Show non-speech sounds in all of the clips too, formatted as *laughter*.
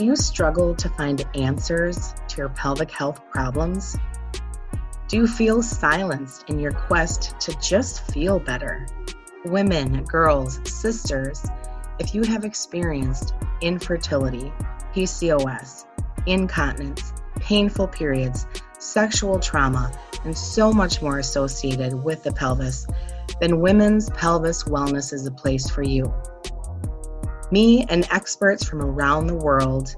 Do you struggle to find answers to your pelvic health problems? Do you feel silenced in your quest to just feel better? Women, girls, sisters, if you have experienced infertility, PCOS, incontinence, painful periods, sexual trauma, and so much more associated with the pelvis, then Women's Pelvis Wellness is a place for you. Me and experts from around the world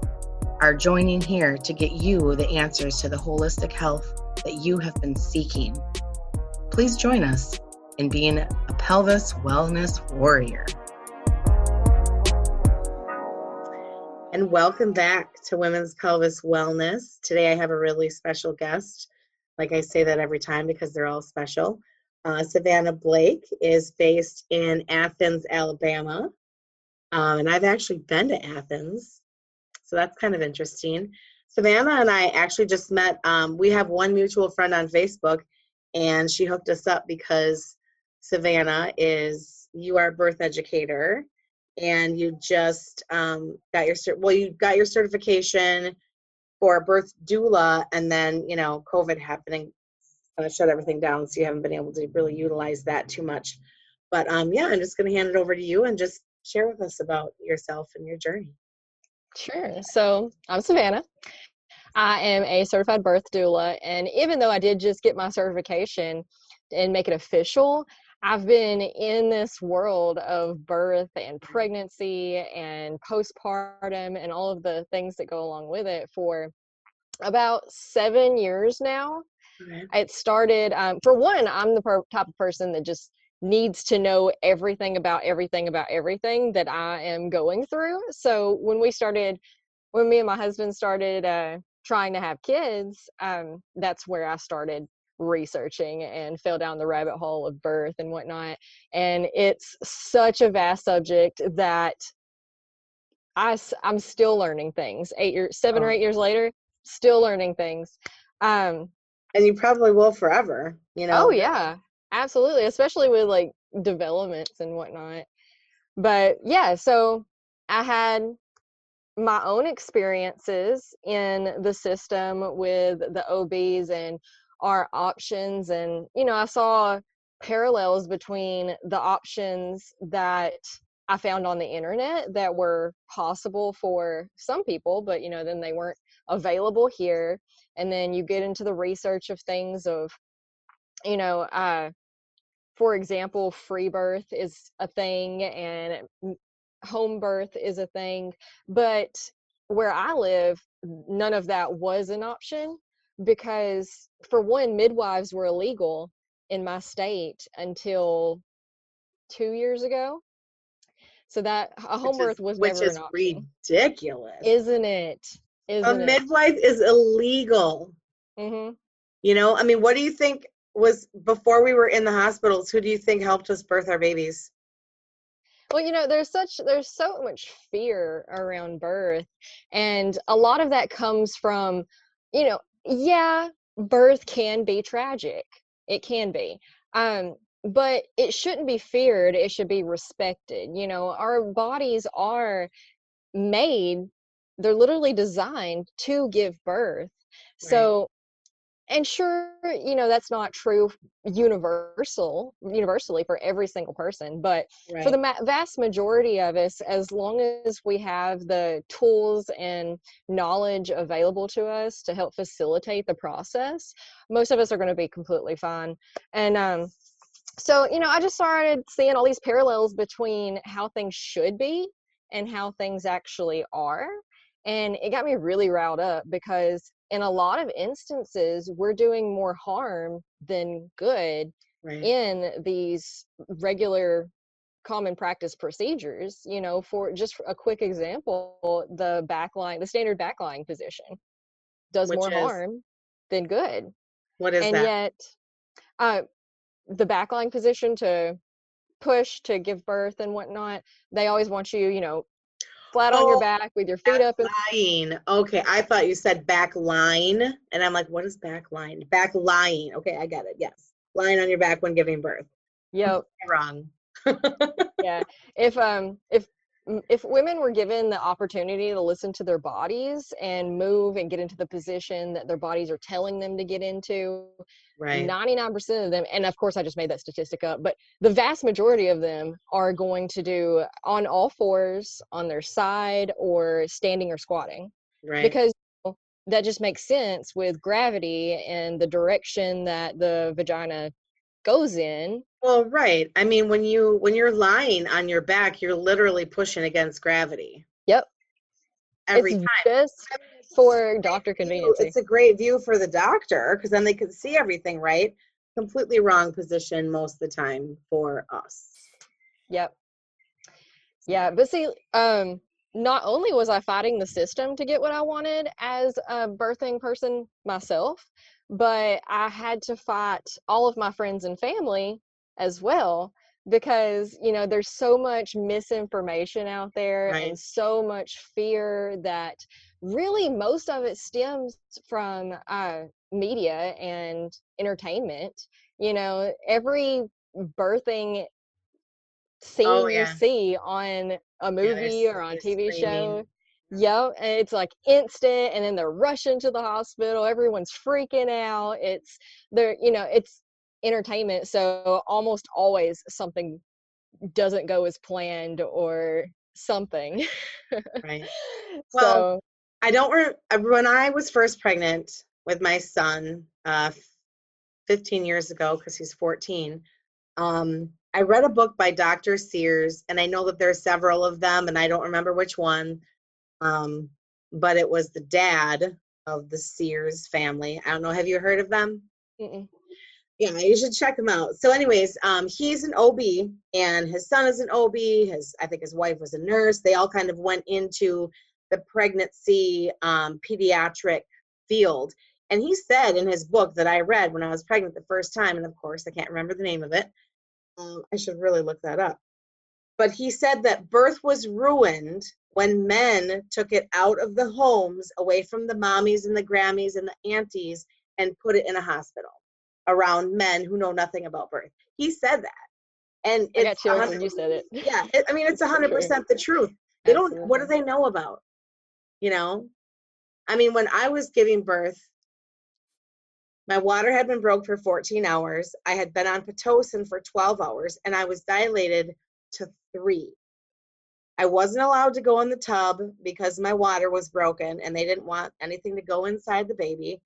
are joining here to get you the answers to the holistic health that you have been seeking. Please join us in being a pelvis wellness warrior. And welcome back to Women's Pelvis Wellness. Today I have a really special guest. Like I say that every time because they're all special. Uh, Savannah Blake is based in Athens, Alabama. Um, and I've actually been to Athens, so that's kind of interesting. Savannah and I actually just met. Um, we have one mutual friend on Facebook, and she hooked us up because Savannah is you are a birth educator, and you just um, got your well, you got your certification for birth doula, and then you know COVID happening kind of shut everything down, so you haven't been able to really utilize that too much. But um, yeah, I'm just going to hand it over to you and just share with us about yourself and your journey. Sure. So I'm Savannah. I am a certified birth doula, and even though I did just get my certification and make it official, I've been in this world of birth and pregnancy and postpartum and all of the things that go along with it for about seven years now. It started, um, for one, I'm the per- type of person that just needs to know everything about everything about everything that I am going through. So when we started, when me and my husband started uh, trying to have kids, um, that's where I started researching and fell down the rabbit hole of birth and whatnot. And it's such a vast subject that I, I'm still learning things. Eight years, seven oh. or eight years later, still learning things. Um, and you probably will forever, you know? Oh yeah, absolutely especially with like developments and whatnot. But yeah so i had my own experiences in the system with the obs and our options and you know i saw parallels between the options that i found on the internet that were possible for some people but you know then they weren't available here and then you get into the research of things of you know uh for example, free birth is a thing and home birth is a thing. But where I live, none of that was an option because, for one, midwives were illegal in my state until two years ago. So that a home birth was which never is an option. ridiculous, isn't it? Isn't a midwife is illegal. Mm-hmm. You know, I mean, what do you think? Was before we were in the hospitals who do you think helped us birth our babies? Well you know there's such there's so much fear around birth and a lot of that comes from you know yeah birth can be tragic. It can be. Um but it shouldn't be feared it should be respected. You know our bodies are made they're literally designed to give birth. Right. so and sure you know that's not true universal universally for every single person but right. for the ma- vast majority of us as long as we have the tools and knowledge available to us to help facilitate the process most of us are going to be completely fine and um so you know i just started seeing all these parallels between how things should be and how things actually are and it got me really riled up because in a lot of instances we're doing more harm than good right. in these regular common practice procedures you know for just a quick example the backline the standard backline position does Which more is, harm than good what is that? and that? yet uh the backline position to push to give birth and whatnot they always want you you know flat oh, on your oh, back with your feet up. And- lying. Okay, I thought you said back line, and I'm like, what is back line? Back lying. Okay, I get it. Yes, lying on your back when giving birth. Yep. *laughs* Wrong. *laughs* yeah. If um if Mm, if women were given the opportunity to listen to their bodies and move and get into the position that their bodies are telling them to get into, Right. 99% of them, and of course I just made that statistic up, but the vast majority of them are going to do on all fours, on their side, or standing or squatting Right. because that just makes sense with gravity and the direction that the vagina goes in. well, right. I mean, when you when you're lying on your back, you're literally pushing against gravity Yep. every it's time. just I mean, it's for doctor convenience. It's a great view for the doctor because then they can see everything, right? Completely wrong position most of the time for us. Yep. Yeah, but see, um, not only was I fighting the system to get what I wanted as a birthing person myself, but I had to fight all of my friends and family as well because, you know, there's so much misinformation out there Right. and so much fear that really most of it stems from uh, media and entertainment. You know, every birthing scene Oh, you see on a movie or on TV screaming. show. Yep, and it's like instant, and then they're rushing to the hospital. Everyone's freaking out. It's they're you know it's entertainment, so almost always something doesn't go as planned or something. Right. *laughs* so Well, I don't re- uh, when I was first pregnant with my son uh, 15 years ago because he's 14. Um, I read a book by Dr. Sears, and I know that there are several of them, and I don't remember which one. Um, but it was the dad of the Sears family. I don't know. Have you heard of them? mm-mm. yeah you should check him out so anyways um he's an ob and his son is an ob his i think his wife was a nurse they all kind of went into the pregnancy um pediatric field and he said in his book that i read when i was pregnant the first time and of course i can't remember the name of it um, i should really look that up but he said that birth was ruined when men took it out of the homes away from the mommies and the grammies and the aunties and put it in a hospital around men who know nothing about birth. He said that. And I got it's chills when you said it. yeah, it, I mean it's It's *laughs* 100% the truth. They don't what do they know about? You know? I mean when I was giving birth my water had been broke for 14 hours. I had been on pitocin for 12 hours and I was dilated to 3. I wasn't allowed to go in the tub because my water was broken and they didn't want anything to go inside the baby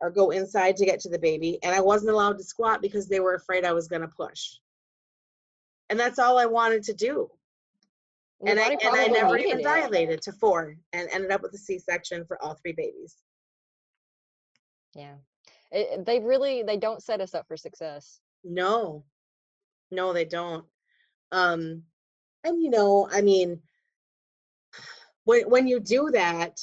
or go inside to get to the baby. And I wasn't allowed to squat because they were afraid I was going to push. And that's all I wanted to do. And I, and I never even it. dilated to four and ended up with a C section for all three babies. Yeah. It- they really they don't set us up for success. No, no, they don't. Um, and you know, I mean, when when you do that,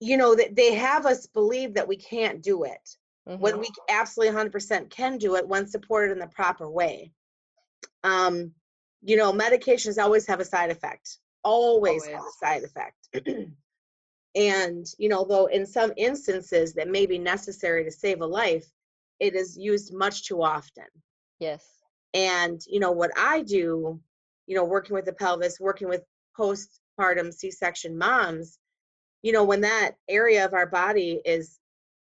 you know that they have us believe that we can't do it when Mhm. we absolutely 100% can do it when supported in the proper way. Um, you know, medications always have a side effect. Always, have a side effect. *clears throat* and you know, though in some instances that may be necessary to save a life, it is used much too often. Yes. And you know what I do, you know, working with the pelvis, working with postpartum C-section moms, you know, when that area of our body is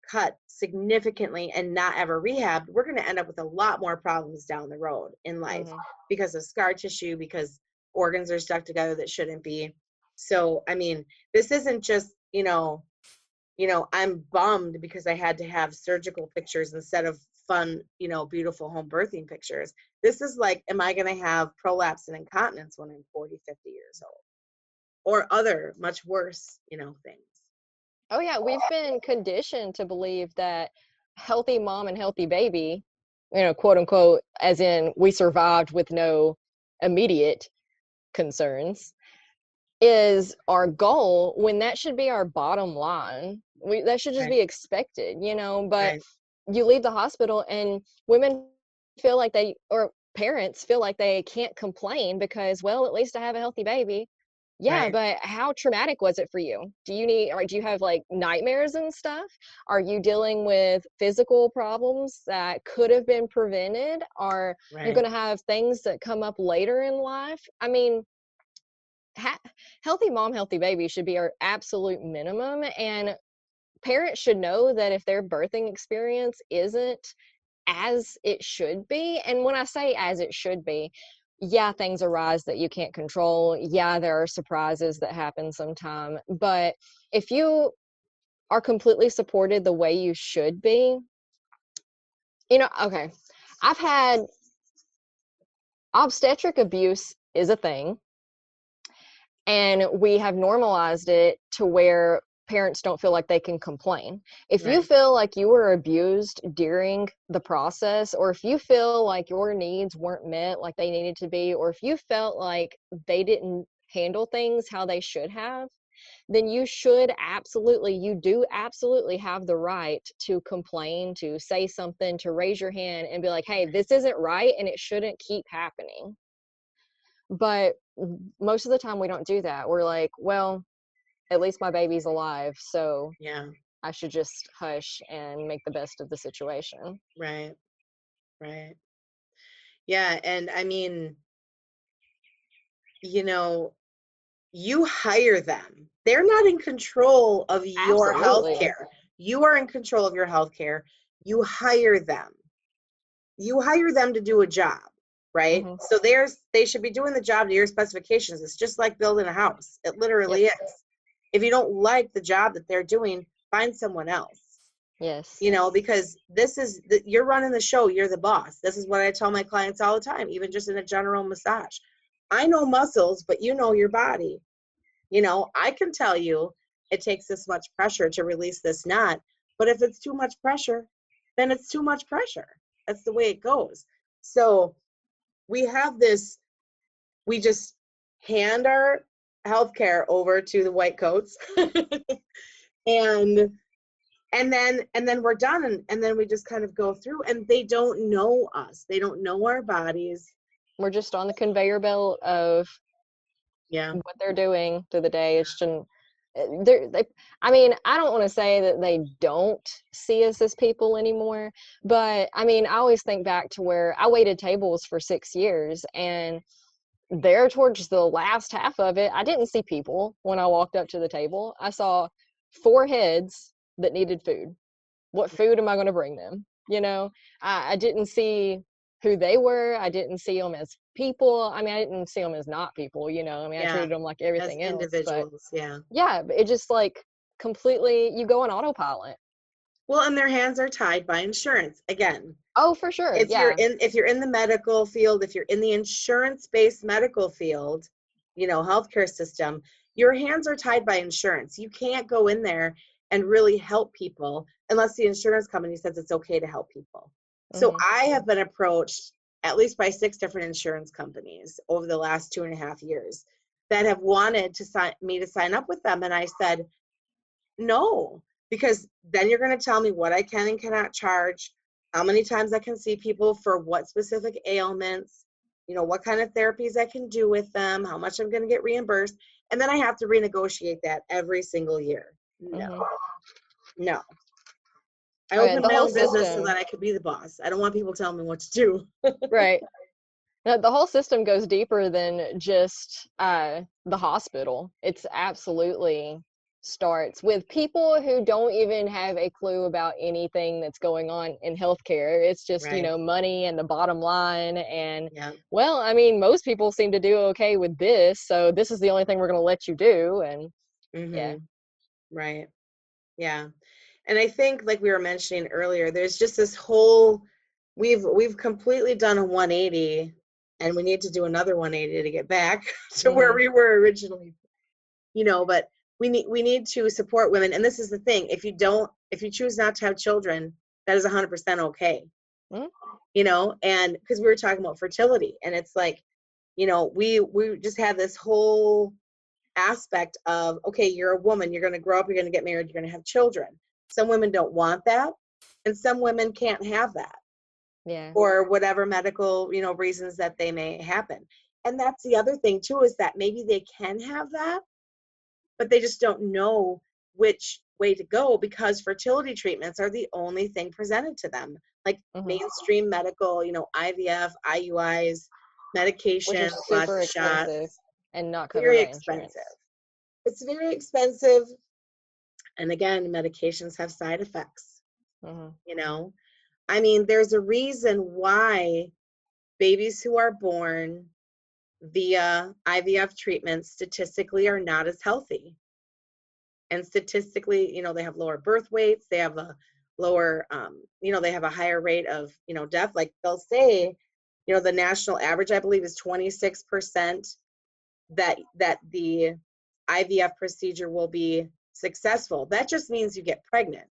cut significantly and not ever rehabbed, we're going to end up with a lot more problems down the road in life Mhm. because of scar tissue, because organs are stuck together that shouldn't be. So, I mean, this isn't just, you know, you know, I'm bummed because I had to have surgical pictures instead of fun, you know, beautiful home birthing pictures. This is like, am I going to have prolapse and incontinence when I'm 40, 50 years old? Or other much worse, you know, things. Oh yeah, we've been conditioned to believe that healthy mom and healthy baby, you know, quote unquote, as in we survived with no immediate concerns, is our goal when that should be our bottom line. We that should just Right. be expected, you know, but Right. You leave the hospital and women feel like they or parents feel like they can't complain because well, at least I have a healthy baby. Yeah, Right. but how traumatic was it for you? Do you need or do you have like nightmares and stuff? Are you dealing with physical problems that could have been prevented? Are you going to have things that come up later in life? I mean, ha- healthy mom, healthy baby should be our absolute minimum. And parents should know that if their birthing experience isn't as it should be, and when I say as it should be, yeah, things arise that you can't control. Yeah, there are surprises that happen sometime. But if you are completely supported the way you should be, you know, okay, I've had obstetric abuse is a thing and we have normalized it to where parents don't feel like they can complain. If right. you feel like you were abused during the process, or if you feel like your needs weren't met like they needed to be, or if you felt like they didn't handle things how they should have, then you should absolutely, you do absolutely have the right to complain, to say something, to raise your hand and be like, hey, this isn't right and it shouldn't keep happening. But most of the time we don't do that. We're like, well, at least my baby's alive. So yeah, I should just hush and make the best of the situation. Right. Right. Yeah. And I mean, you know, you hire them. They're not in control of your health care. You are in control of your health care. You hire them. You hire them to do a job right? Mm-hmm. So there's they should be doing the job to your specifications. It's just like building a house. It literally yep. is. If you don't like the job that they're doing, find someone else. Yes. You know, because this is the, you're running the show, you're the boss. This is what I tell my clients all the time, even just in a general massage. I know muscles, but you know your body. You know, I can tell you it takes this much pressure to release this knot, but if it's too much pressure, then it's too much pressure. That's the way it goes. So, we have this we just hand our healthcare over to the white coats. *laughs* And and then and then we're done and, and then we just kind of go through and they don't know us. They don't know our bodies. We're just on the conveyor belt of yeah. what they're doing through the day. It's just eh, they're, they i mean i don't want to say that they don't see us as people anymore but i mean i always think back to where i waited tables for six years and there towards the last half of it i didn't see people when i walked up to the table. I saw four heads that needed food. What mm. food am i going to bring them? You know I, I didn't see who they were i didn't see them as people i mean i didn't see them as not people you know i mean yeah. i treated them like everything as else individuals yeah. yeah it just like completely you go on autopilot well and their hands are tied by insurance again oh for sure if yeah. you're in if you're in the medical field if you're in the insurance based medical field you know healthcare system your hands are tied by insurance you can't go in there and really help people unless the insurance company says it's okay to help people so mm-hmm. I have been approached at least by six different insurance companies over the last two and a half years that have wanted to sign me to sign up with them. And I said, no, because then you're going to tell me what I can and cannot charge, how many times I can see people for what specific ailments, you know, what kind of therapies I can do with them, how much I'm going to get reimbursed. And then I have to renegotiate that every single year. No, mm-hmm. no. I opened my own system. business so that I could be the boss. I don't want people telling me what to do. right. *laughs* Now, the whole system goes deeper than just uh, the hospital. It's absolutely starts with people who don't even have a clue about anything that's going on in healthcare. It's just, right. you know, money and the bottom line. And, yeah. well, I mean, most people seem to do okay with this. So this is the only thing we're going to let you do. And, mm-hmm. yeah. Right. Yeah and i think like we were mentioning earlier there's just this whole we've we've completely done a 180 and we need to do another 180 to get back *laughs* to mm-hmm. where we were originally you know but we need we need to support women and this is the thing if you don't if you choose not to have children that is 100% okay mm-hmm. you know and because we were talking about fertility and it's like you know we we just have this whole aspect of okay you're a woman you're going to grow up you're going to get married you're going to have children some women don't want that, and some women can't have that. Yeah. Or whatever medical, you know, reasons that they may happen. And that's the other thing too is that maybe they can have that, but they just don't know which way to go because fertility treatments are the only thing presented to them. Like mm-hmm. mainstream medical, you know, IVF, IUIs, medication, blood shots. and not very expensive. It's very expensive. And again, medications have side effects, hmm you know. I mean, there's a reason why babies who are born via IVF treatment statistically are not as healthy. And statistically, you know, they have lower birth weights, they have a lower, um, you know, they have a higher rate of, you know, death. Like they'll say, you know, the national average, I believe, is 26% that that the IVF procedure will be successful. That just means you get pregnant.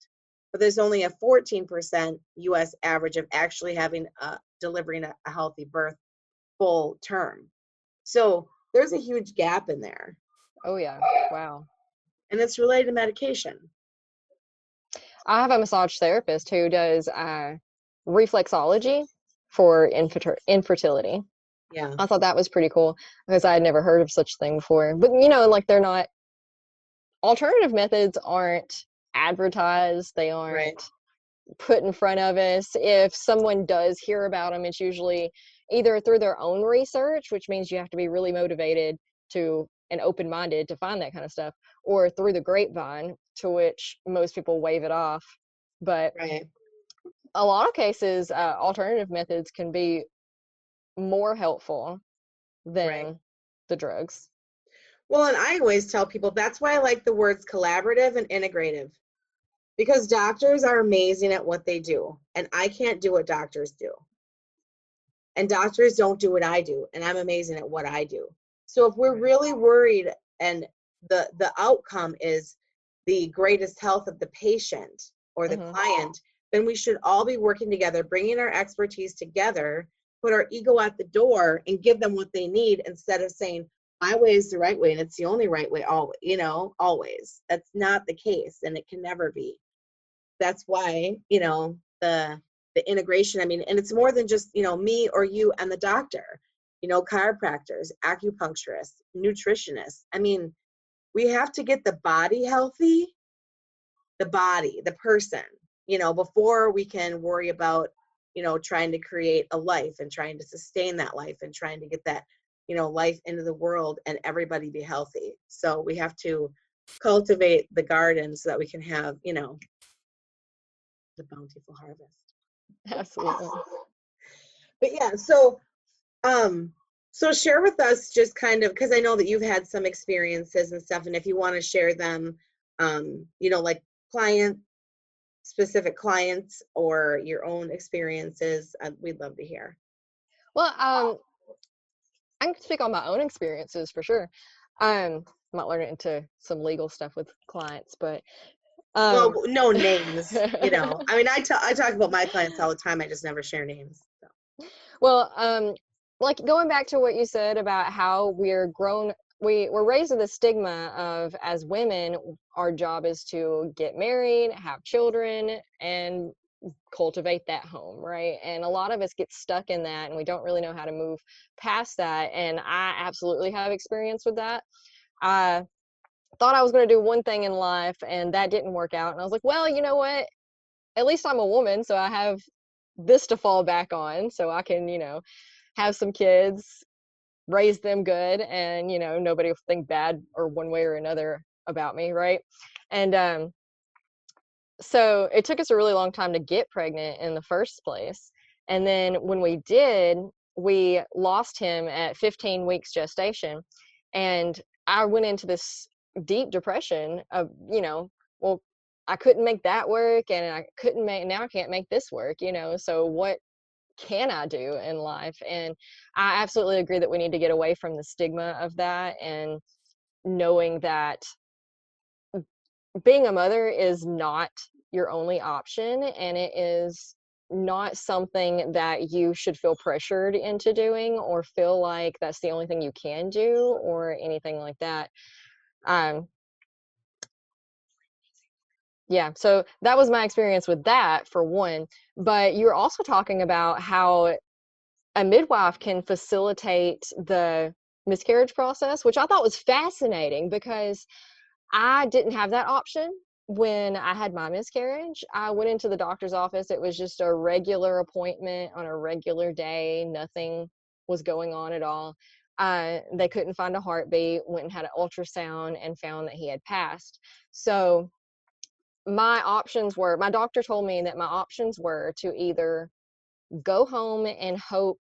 But there's only a 14% US average of actually having uh, delivering a, a healthy birth full term. So there's a huge gap in there. Oh yeah. Wow. And it's related to medication. I have a massage therapist who does uh, reflexology for infertil- infertility. Yeah. I thought that was pretty cool because I had never heard of such thing before. But you know, like they're not alternative methods aren't advertised. They aren't Right. put in front of us. If someone does hear about them, it's usually either through their own research, which means you have to be really motivated to and open-minded to find that kind of stuff, or through the grapevine, to which most people wave it off. But Right. a lot of cases, uh, alternative methods can be more helpful than the drugs. Well, and I always tell people that's why I like the words collaborative and integrative. Because doctors are amazing at what they do, and I can't do what doctors do. And doctors don't do what I do, and I'm amazing at what I do. So if we're really worried and the the outcome is the greatest health of the patient or the Mhm. client, then we should all be working together, bringing our expertise together, put our ego at the door, and give them what they need instead of saying, my way is the right way and it's the only right way always you know always that's not the case and it can never be that's why you know the the integration i mean and it's more than just you know me or you and the doctor you know chiropractors acupuncturists nutritionists. I mean we have to get the body healthy the body the person you know before we can worry about you know trying to create a life and trying to sustain that life and trying to get that you know life into the world and everybody be healthy. So we have to cultivate the garden so that we can have you know the bountiful harvest Absolutely. *laughs* but yeah so um so share with us just kind of because i know that you've had some experiences and stuff and if you want to share them um you know like client specific clients or your own experiences uh, we'd love to hear Well, um, I can speak on my own experiences for sure. Um, might learn into some legal stuff with clients, but um, well no *laughs* names you know i mean I ta- I talk about my clients all the time i just never share names so. Well, um, like going back to what you said about how we're grown, we we're raised with the stigma of as women, our job is to get married, have children, and cultivate that home, right? And a lot of us get stuck in that, and we don't really know how to move past that. And I absolutely have experience with that. I thought I was going to do one thing in life, and that didn't work out. And I was like, well, you know what? At least I'm a woman, so I have this to fall back on so I can, you know, have some kids, raise them good, and you know, nobody will think bad or one way or another about me, right? And um so it took us a really long time to get pregnant in the first place. And then when we did, we lost him at 15 weeks gestation. And I went into this deep depression of, you know, well, I couldn't make that work and I couldn't make now I can't make this work, you know. So what can I do in life? And I absolutely agree that we need to get away from the stigma of that and knowing that being a mother is not your only option and it is not something that you should feel pressured into doing or feel like that's the only thing you can do or anything like that um yeah so that was my experience with that for one but you're also talking about how a midwife can facilitate the miscarriage process which i thought was fascinating because I didn't have that option when I had my miscarriage. I went into the doctor's office. It was just a regular appointment on a regular day. Nothing was going on at all. Uh, they couldn't find a heartbeat, went and had an ultrasound and found that he had passed. So my options were my doctor told me that my options were to either go home and hope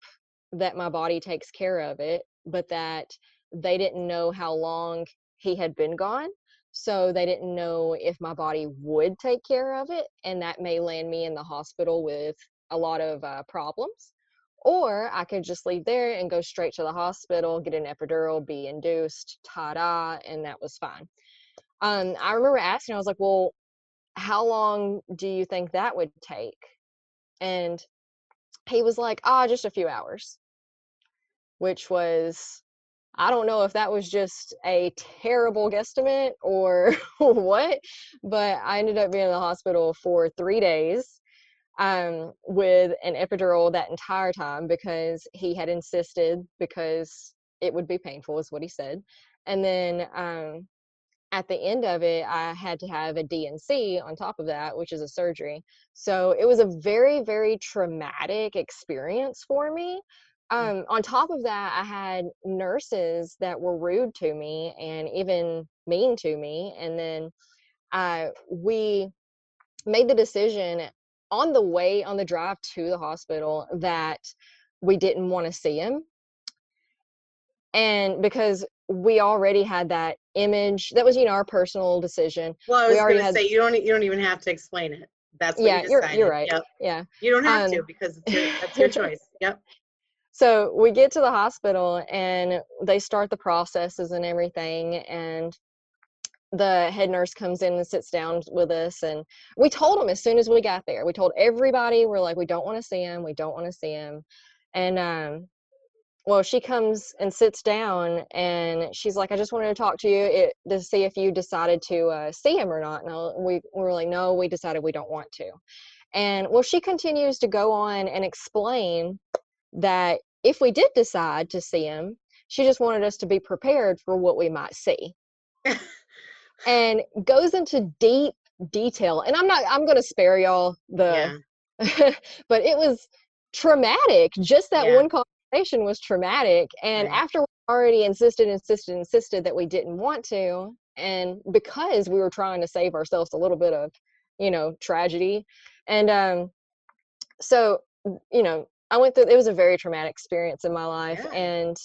that my body takes care of it, but that they didn't know how long he had been gone. So they didn't know if my body would take care of it, and that may land me in the hospital with a lot of uh, problems. Or I could just leave there and go straight to the hospital, get an epidural, be induced, ta da, and that was fine. Um, I remember asking, I was like, well, how long do you think that would take? And he was like, ah, oh, just a few hours, which was, I don't know if that was just a terrible guesstimate or *laughs* what, but I ended up being in the hospital for three days um, with an epidural that entire time because he had insisted because it would be painful, is what he said. And then um, at the end of it, I had to have a D&C on top of that, which is a surgery. So it was a very, very traumatic experience for me. Mm. Um, on top of that, I had nurses that were rude to me and even mean to me. And then uh, we made the decision on the way on the drive to the hospital that we didn't want to see him. And because we already had that image that was you know our personal decision. Well i was going to say you don't you don't even have to explain it. That's yeah you are you're right. Yep. yeah. You don't have um, to because your, *laughs* that's your choice. Yep. so we get to the hospital and they start the processes and everything and the head nurse comes in and sits down with us and we told them as soon as we got there. We told everybody we're like we don't want to see him we don't want to see him and um well she comes and sits down and she's like i just wanted to talk to you it, to see if you decided to uh, see him or not and we, we were like no we decided we don't want to and well she continues to go on and explain that if we did decide to see him she just wanted us to be prepared for what we might see *laughs* and goes into deep detail and i'm not i'm going to spare y'all the yeah. *laughs* but it was traumatic just that yeah. one conversation was traumatic and right. after we already insisted insisted insisted that we didn't want to and because we were trying to save ourselves a little bit of you know tragedy and um so you know i went through it was a very traumatic experience in my life yeah. and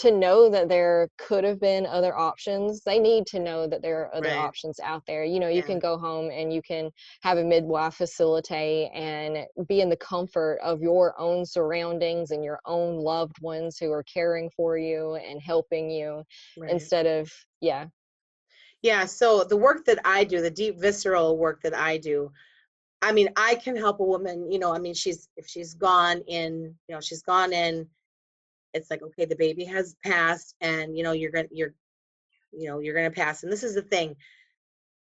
to know that there could have been other options they need to know that there are other right. options out there you know you yeah. can go home and you can have a midwife facilitate and be in the comfort of your own surroundings and your own loved ones who are caring for you and helping you right. instead of yeah yeah so the work that i do the deep visceral work that i do i mean i can help a woman you know i mean she's if she's gone in you know she's gone in it's like okay the baby has passed and you know you're gonna you're you know you're gonna pass. And this is the thing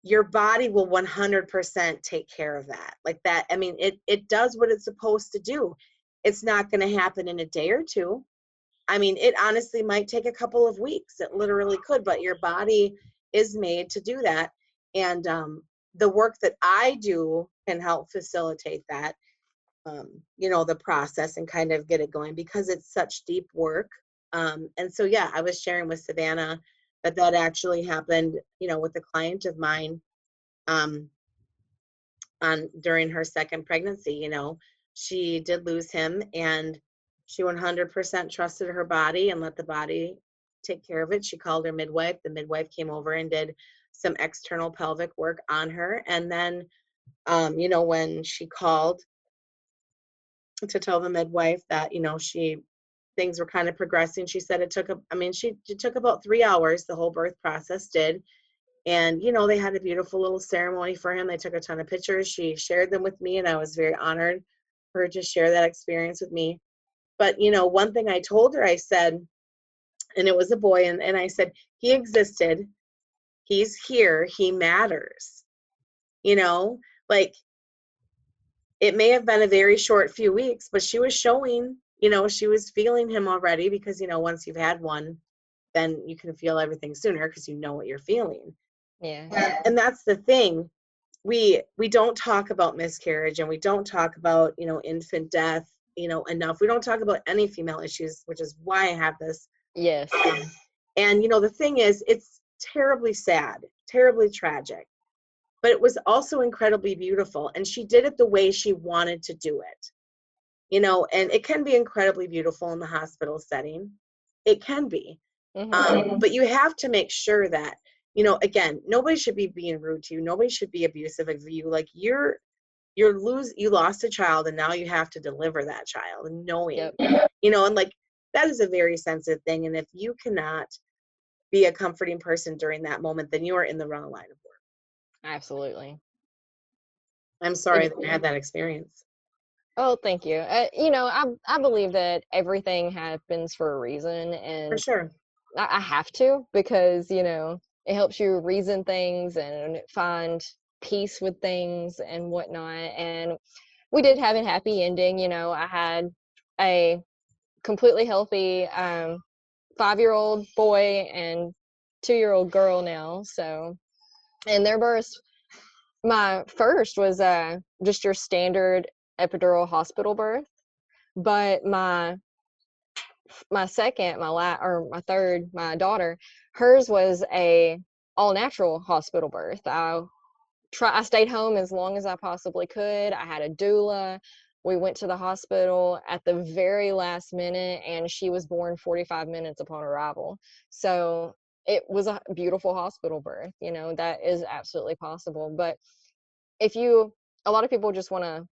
your body will 100% take care of that like that i mean it it does what it's supposed to do. It's not going to happen in a day or two. I mean it honestly might take a couple of weeks it literally could but your body is made to do that. And um, the work that i do can help facilitate that um, you know the process and kind of get it going because it's such deep work um, and so yeah i was sharing with savannah that that actually happened you know with a client of mine um, on during her second pregnancy you know she did lose him and she 100% trusted her body and let the body take care of it. She called her midwife the midwife came over and did some external pelvic work on her and then um, you know when she called to tell the midwife that you know she things were kind of progressing. She said it took a i mean she it took about three hours the whole birth process did. And you know they had a beautiful little ceremony for him. They took a ton of pictures. She shared them with me and i was very honored for her to share that experience with me. But you know one thing i told her i said and it was a boy and, and i said he existed. He's here. He matters. You know like it may have been a very short few weeks, but she was showing, you know, she was feeling him already because, you know, once you've had one, then you can feel everything sooner because you know what you're feeling. Yeah. And, and that's the thing. We we don't talk about miscarriage and we don't talk about, you know, infant death, you know, enough. We don't talk about any female issues, which is why I have this Yes. Um, and you know, the thing is, it's terribly sad, terribly tragic, but it was also incredibly beautiful. And she did it the way she wanted to do it. You know, and it can be incredibly beautiful in the hospital setting. It can be. Mhm. Um, but you have to make sure that, you know, again, nobody should be being rude to you. Nobody should be abusive of you. Like you're you're lose you lost a child and now you have to deliver that child and knowing Yep. you know and like that is a very sensitive thing and if you cannot be a comforting person during that moment then you are in the wrong line of work Absolutely. i'm sorry that you had that experience Oh, thank you. Uh, you know, I I believe that everything happens for a reason, and for sure I, I have to because you know it helps you reason things and find peace with things and whatnot. And we did have a happy ending. You know, I had a completely healthy um, five-year-old boy and two-year-old girl now. So, and their births. My first was uh, just your standard epidural hospital birth, but my my second, my la or my third, my daughter, hers was a all natural hospital birth. I try I stayed home as long as I possibly could. I had a doula. We went to the hospital at the very last minute and she was born 45 minutes upon arrival. So it was a beautiful hospital birth, you know, that is absolutely possible. But if you a lot of people just want to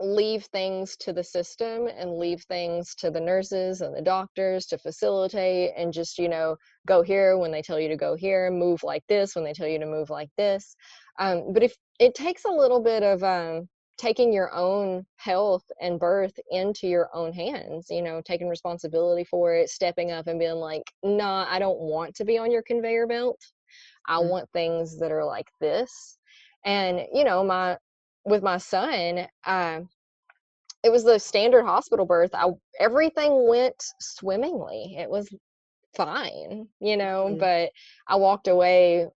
leave things to the system and leave things to the nurses and the doctors to facilitate and just you know go here when they tell you to go here move like this when they tell you to move like this um, but if it takes a little bit of um, taking your own health and birth into your own hands you know taking responsibility for it stepping up and being like nah i don't want to be on your conveyor belt i Mm. want things that are like this and you know my with my son, uh, it was the standard hospital birth. I everything went swimmingly. It was fine, you know, Mhm. but I walked away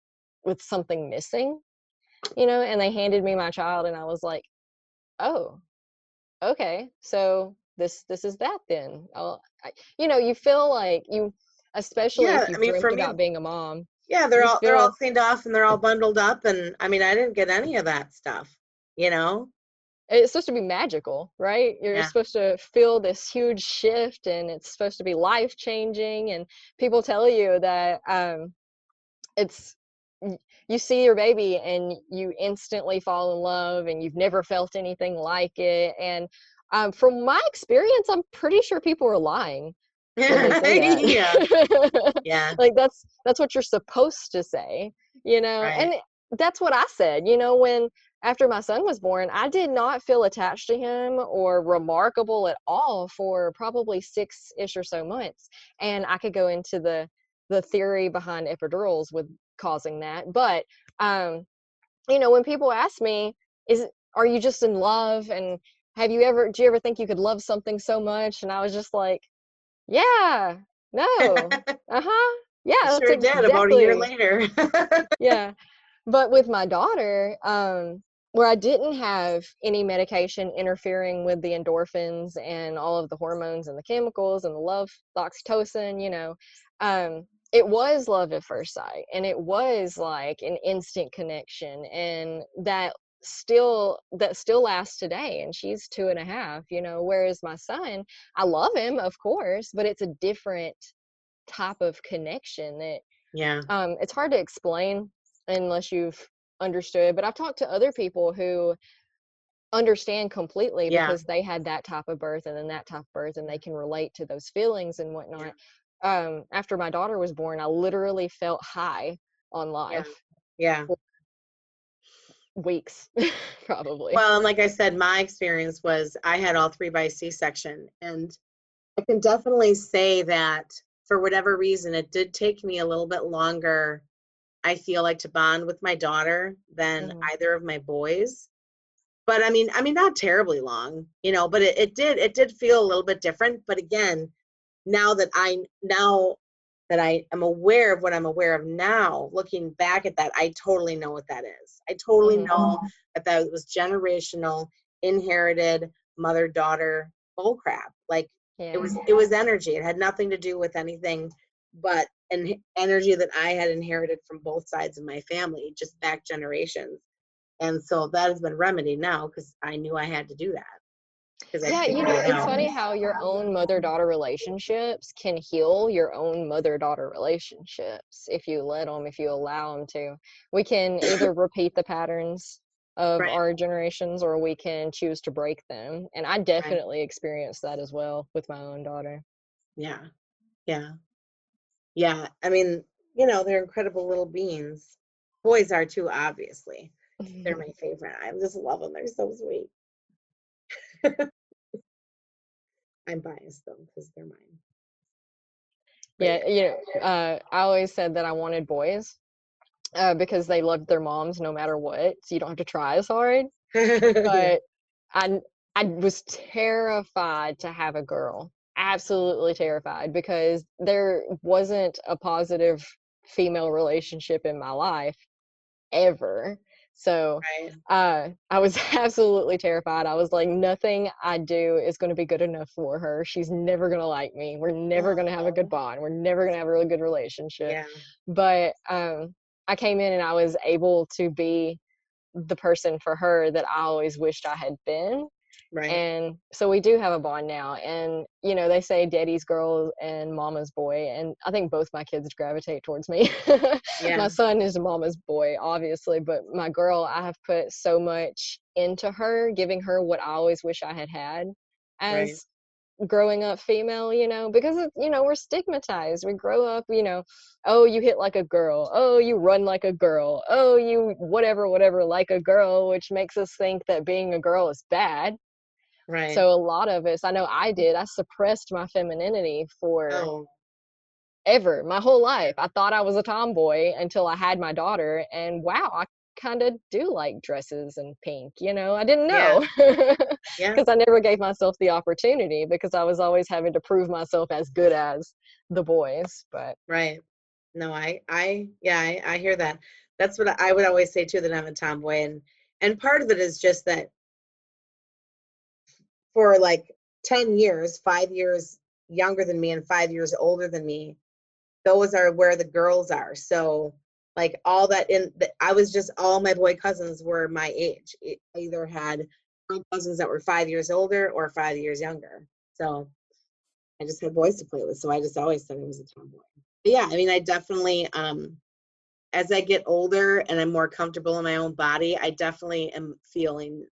with something missing, you know, and they handed me my child and I was like, "Oh, okay. So this this is that then." Oh, I, you know, you feel like you especially yeah if you've mean dreamt for me about being a mom. yeah they're you all they're all cleaned off and they're all bundled up and i mean i didn't get any of that stuff you know it's supposed to be magical, right? You're yeah supposed to feel this huge shift and it's supposed to be life changing. And people tell you that um, it's, you see your baby and you instantly fall in love and you've never felt anything like it. And um, from my experience, I'm pretty sure people are lying *laughs* when they say yeah. *laughs* Yeah. Like that's that's what you're supposed to say you know right. and that's what i said you know when after my son was born i did not feel attached to him or remarkable at all for probably six-ish or so months and i could go into the the theory behind epidurals with causing that but um you know when people ask me is are you just in love and have you ever do you ever think you could love something so much? And i was just like yeah no *laughs* uh-huh yeah I sure did about a year later. *laughs* Yeah but with my daughter um where i didn't have any medication interfering with the endorphins and all of the hormones and the chemicals and the love the oxytocin you know um it was love at first sight and it was like an instant connection and that still that still lasts today and she's two and a half you know whereas my son i love him of course but it's a different type of connection that yeah. um, it's hard to explain unless you've understood but i've talked to other people who understand completely yeah. because they had that type of birth and then that type of birth and they can relate to those feelings and yeah. whatnot um, after my daughter was born i literally felt high on life yeah for weeks *laughs* probably Well, and like I said, my experience was I had all three by C-section, and I can definitely say that for whatever reason, it did take me a little bit longer. I feel like to bond with my daughter than Mhm. either of my boys. But I mean, I mean, not terribly long, you know. But it, it did, it did feel a little bit different. But again, now that I now that I am aware of what I'm aware of now, looking back at that, I totally know what that is. I totally Mhm. know that that was generational, inherited mother daughter bullcrap. Like it was, it was energy. It had nothing to do with anything but an energy that I had inherited from both sides of my family, just back generations. And so that has been remedied now because I knew I had to do that. Yeah, you know, it's funny how your own mother daughter relationships can heal your own mother daughter relationships if you let them, if you allow them to. We can either *laughs* repeat the patterns of right. our generations or we can choose to break them. And I definitely right. experienced that as well with my own daughter. Yeah. Yeah. Yeah. I mean, you know, they're incredible little beings. Boys are too, obviously. They're *laughs* my favorite. I just love them. They're so sweet. *laughs* I'm biased though because they're mine. yeah, you know, uh, I always said that I wanted boys uh, because they loved their moms no matter what, so you don't have to try as hard. *laughs* but I I was terrified to have a girl, absolutely terrified because there wasn't a positive female relationship in my life ever. So right. uh, I was *laughs* absolutely terrified. I was like, nothing I do is going to be good enough for her. She's never going to like me. We're never going to have a good bond. We're never going to have a really good relationship. Yeah. But um, I came in and I was able to be the person for her that I always wished I had been. Right. And so we do have a bond now. And, you know, they say daddy's girl and mama's boy. And I think both my kids gravitate towards me. *laughs* yeah. My son is mama's boy, obviously. But my girl, I have put so much into her, giving her what I always wish I had had as right growing up female, you know, because it's, you know, we're stigmatized. We grow up, you know, oh, you hit like a girl. Oh, you run like a girl. Oh, you whatever, whatever, like a girl, which makes us think that being a girl is bad. Right. So a lot of us, I know I did, I suppressed my femininity for oh. ever, my whole life. I thought I was a tomboy until I had my daughter, and wow, I kind of do like dresses and pink you know i didn't know because *laughs* yeah. yeah. i never gave myself the opportunity because i was always having to prove myself as good as the boys but right no i i yeah i, I hear that that's what i would always say too that i'm a tomboy and and part of it is just that for like 10 years five years younger than me and five years older than me those are where the girls are. So like all that in the, i was just all my boy cousins were my age. I either had girl cousins that were five years older or five years younger. So i just had boys to play with so i just always thought i was a tomboy. But yeah i mean i definitely um as i get older and i'm more comfortable in my own body i definitely am feeling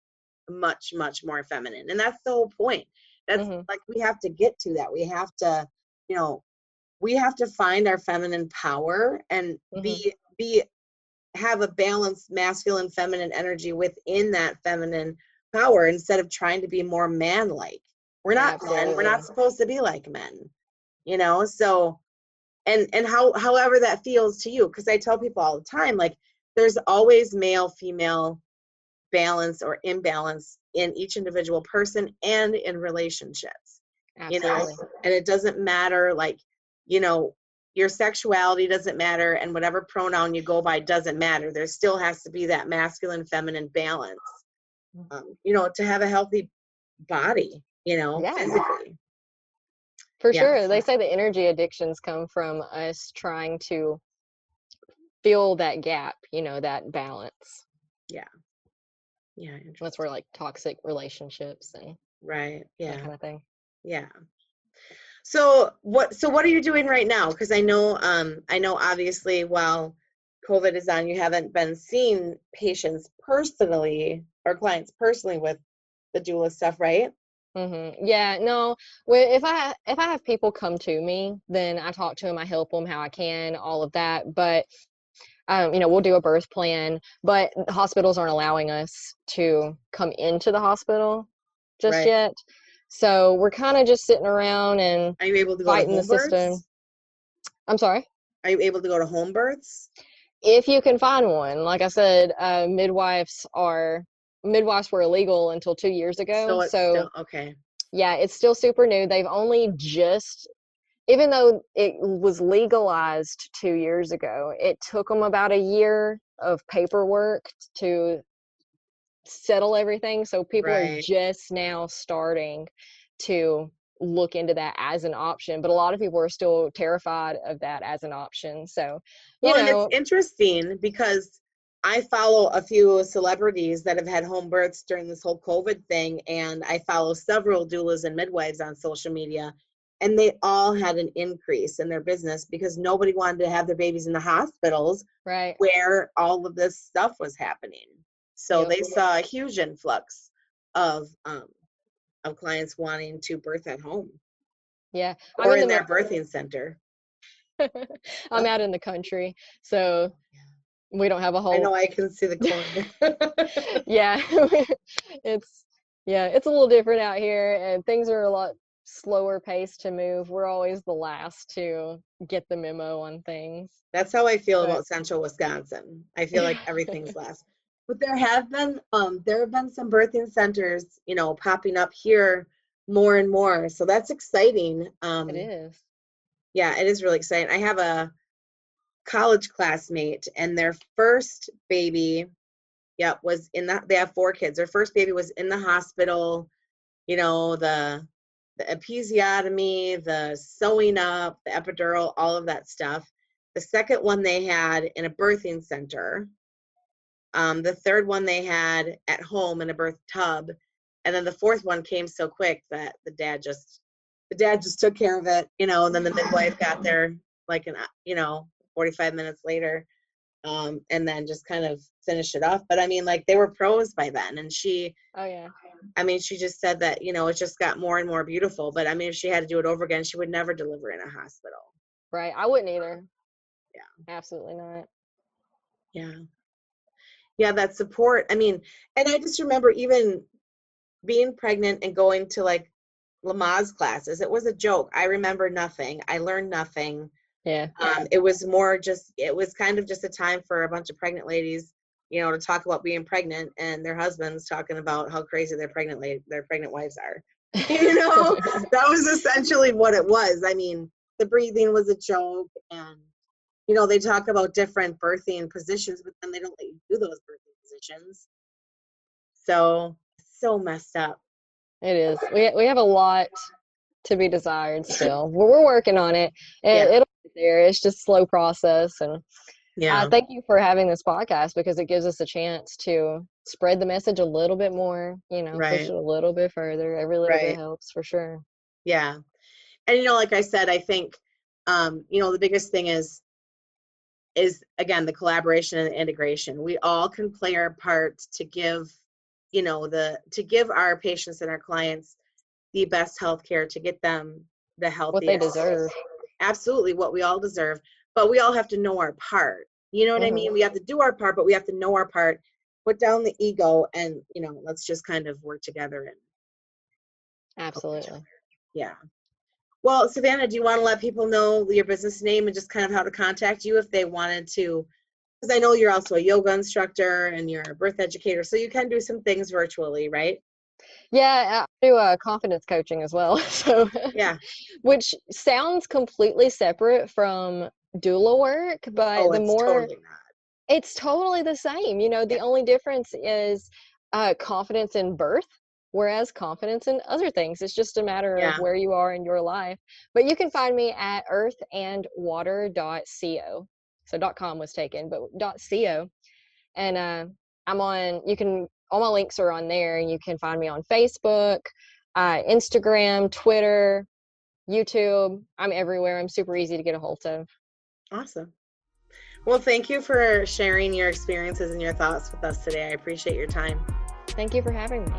much much more feminine and that's the whole point that's mm-hmm. like we have to get to that we have to you know we have to find our feminine power and mm-hmm. be be have a balanced masculine feminine energy within that feminine power instead of trying to be more man like we're not Absolutely. men we're not supposed to be like men you know so and and how however that feels to you because i tell people all the time like there's always male female balance or imbalance in each individual person and in relationships Absolutely. you know and it doesn't matter like you know your sexuality doesn't matter and whatever pronoun you go by doesn't matter there still has to be that masculine feminine balance mm. um, you know to have a healthy body you know yeah. physically for yeah. sure they say the energy addictions come from us trying to fill that gap you know that balance yeah yeah that's where like toxic relationships and right yeah kind of thing yeah so what so what are you doing right now? Because I know um I know obviously while COVID is on, you haven't been seeing patients personally or clients personally with the doula stuff, right? Mm-hmm. Yeah, no. Well, if I if I have people come to me, then I talk to them, I help them how I can, all of that. But um, you know, we'll do a birth plan, but hospitals aren't allowing us to come into the hospital just right. yet. So we're kind of just sitting around and are you able to go fighting the births? system. I'm sorry. Are you able to go to home births? If you can find one, like I said, uh, midwives are midwives were illegal until two years ago. So, so still, okay. Yeah, it's still super new. They've only just, even though it was legalized two years ago, it took them about a year of paperwork to settle everything. So people right. are just now starting to look into that as an option but a lot of people are still terrified of that as an option so you well, know and it's interesting because I follow a few celebrities that have had home births during this whole COVID thing, and I follow several doulas and midwives on social media, and they all had an increase in their business because nobody wanted to have their babies in the hospitals right where all of this stuff was happening. So Yep. they saw a huge influx of um, of clients wanting to birth at home yeah or I'm in in their the, birthing center. *laughs* I'm out in the country so we don't have a whole I know I can see the corner. *laughs* yeah *laughs* it's yeah it's a little different out here and things are a lot slower pace to move we're always the last to get the memo on things That's how I feel But- about central Wisconsin. I feel like *laughs* everything's last. But there have been um there have been some birthing centers, you know, popping up here more and more. So that's exciting. Um it is yeah, it is really exciting. I have a college classmate and their first baby, yep was in the they have four kids. Their first baby was in the hospital, you know, the the episiotomy, the sewing up, the epidural, all of that stuff. The second one they had in a birthing center. Um, the third one they had at home in a birth tub. And then the fourth one came so quick that the dad just the dad just took care of it, you know, and then the midwife got *laughs* there like an, you know, 45 minutes later. Um, and then just kind of finished it off. But I mean, like they were pros by then. And she, oh yeah I mean, she just said that, you know, it just got more and more beautiful. But I mean, if she had to do it over again, she would never deliver in a hospital. right i wouldn't either Yeah. absolutely not Yeah. Yeah, that support. I mean, and I just remember even being pregnant and going to like Lamaze classes. It was a joke. I remember nothing. I learned nothing. yeah Um, it was more just, it was kind of just a time for a bunch of pregnant ladies, you know, to talk about being pregnant and their husbands talking about how crazy their pregnant their pregnant wives are. *laughs* *laughs* you know, that was essentially what it was. I mean, the breathing was a joke and you know, they talk about different birthing positions, but then they don't let you do those birthing positions. So, so messed up. It is. We we have a lot to be desired still. We're, we're working on it, and *laughs* Yeah. it'll there. It's just slow process. And Yeah. uh, thank you for having this podcast because it gives us a chance to spread the message a little bit more. You know, Right. push it a little bit further. Every little Right. bit helps for sure. Yeah. And you know, like I said, I think um, you know, the biggest thing is is again the collaboration and the integration. We all can play our part to give, you know, the to give our patients and our clients the best health care to get them the What they deserve. Absolutely what we all deserve. But we all have to know our part. You know what I Mhm. mean? We have to do our part, but we have to know our part, put down the ego and, you know, let's just kind of work together and Absolutely. yeah. Well, Savannah, do you want to let people know your business name and just kind of how to contact you if they wanted to? Because I know you're also a yoga instructor and you're a birth educator, so you can do some things virtually, right? Yeah, I do uh, confidence coaching as well. *laughs* So, Yeah. which sounds completely separate from doula work, but Oh, the more totally it's totally the same. You know, the only difference is uh, confidence in birth, whereas confidence in other things. It's just a matter Yeah. of where you are in your life. But you can find me at earthandwater.co. So .com was taken, but .co. And uh, I'm on, you can, all my links are on there, and you can find me on Facebook, uh, Instagram, Twitter, YouTube. I'm everywhere. I'm super easy to get a hold of. Awesome. Well, thank you for sharing your experiences and your thoughts with us today. I appreciate your time. Thank you for having me.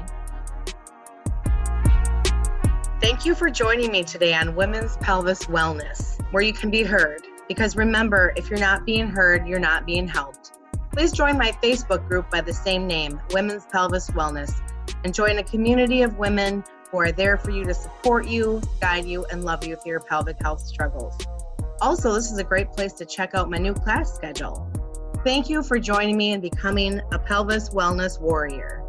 Thank you for joining me today on Women's Pelvis Wellness, where you can be heard. Because remember, if you're not being heard, you're not being helped. Please join my Facebook group by the same name, Women's Pelvis Wellness, and join a community of women who are there for you to support you, guide you, and love you through your pelvic health struggles. Also, this is a great place to check out my new class schedule. Thank you for joining me and becoming a pelvis wellness warrior.